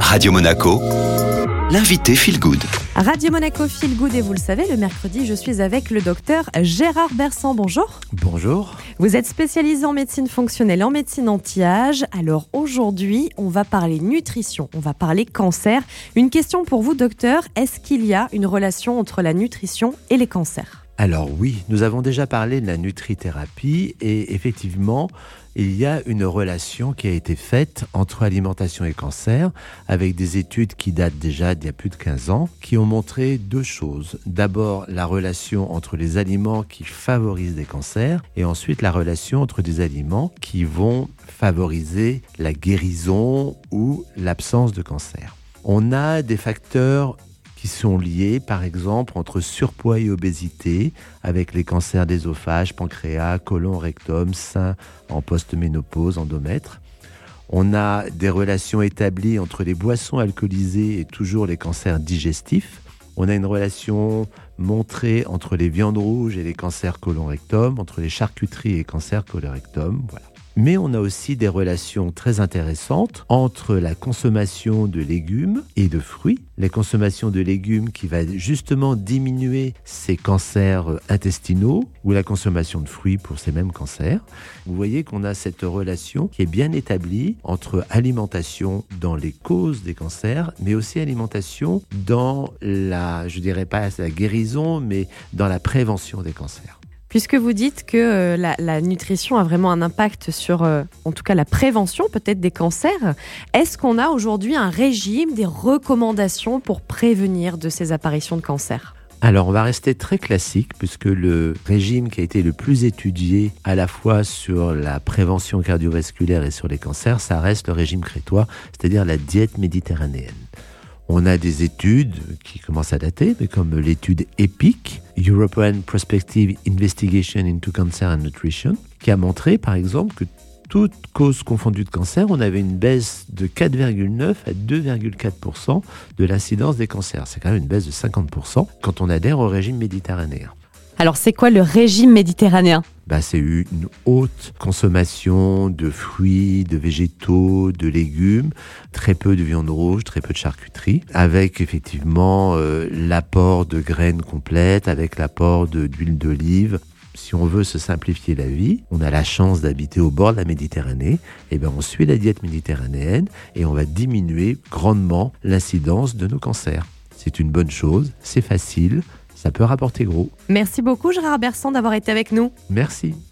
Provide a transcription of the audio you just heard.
Radio Monaco, l'invité Feel Good. Radio Monaco Feel Good et vous le savez, le mercredi, je suis avec le docteur Gérard Bersan. Bonjour. Bonjour. Vous êtes spécialisé en médecine fonctionnelle en médecine anti-âge. Alors aujourd'hui, on va parler nutrition, on va parler cancer. Une question pour vous, docteur. Est-ce qu'il y a une relation entre la nutrition et les cancers? Alors oui, nous avons déjà parlé de la nutrithérapie et effectivement, il y a une relation qui a été faite entre alimentation et cancer avec des études qui datent déjà d'il y a plus de 15 ans qui ont montré deux choses. D'abord, la relation entre les aliments qui favorisent des cancers et ensuite la relation entre des aliments qui vont favoriser la guérison ou l'absence de cancer. On a des facteurs sont liés, par exemple, entre surpoids et obésité, avec les cancers d'œsophage, pancréas, côlon, rectum, sein en post-ménopause, endomètre. On a des relations établies entre les boissons alcoolisées et toujours les cancers digestifs. On a une relation montrée entre les viandes rouges et les cancers colon-rectum, entre les charcuteries et cancers colorectum. Voilà mais on a aussi des relations très intéressantes entre la consommation de légumes et de fruits. La consommation de légumes qui va justement diminuer ces cancers intestinaux ou la consommation de fruits pour ces mêmes cancers. Vous voyez qu'on a cette relation qui est bien établie entre alimentation dans les causes des cancers, mais aussi alimentation dans la, je dirais pas la guérison, mais dans la prévention des cancers. Puisque vous dites que euh, la, nutrition a vraiment un impact sur, euh, en tout cas, la prévention peut-être des cancers, est-ce qu'on a aujourd'hui un régime, des recommandations pour prévenir de ces apparitions de cancer? Alors on va rester très classique puisque le régime qui a été le plus étudié à la fois sur la prévention cardiovasculaire et sur les cancers, ça reste le régime crétois, c'est-à-dire la diète méditerranéenne. On a des études qui commencent à dater, mais comme l'étude EPIC, European Prospective Investigation into Cancer and Nutrition, qui a montré par exemple que toute cause confondue de cancer, on avait une baisse de 4,9 à 2,4% de l'incidence des cancers. C'est quand même une baisse de 50% quand on adhère au régime méditerranéen. Alors c'est quoi le régime méditerranéen? Bah, c'est une haute consommation de fruits, de végétaux, de légumes, très peu de viande rouge, très peu de charcuterie, avec effectivement euh, l'apport de graines complètes, avec l'apport d'huile d'olive. Si on veut se simplifier la vie, on a la chance d'habiter au bord de la Méditerranée, et eh bien on suit la diète méditerranéenne et on va diminuer grandement l'incidence de nos cancers. C'est une bonne chose, c'est facile, ça peut rapporter gros. Merci beaucoup Gérard Bersan d'avoir été avec nous. Merci.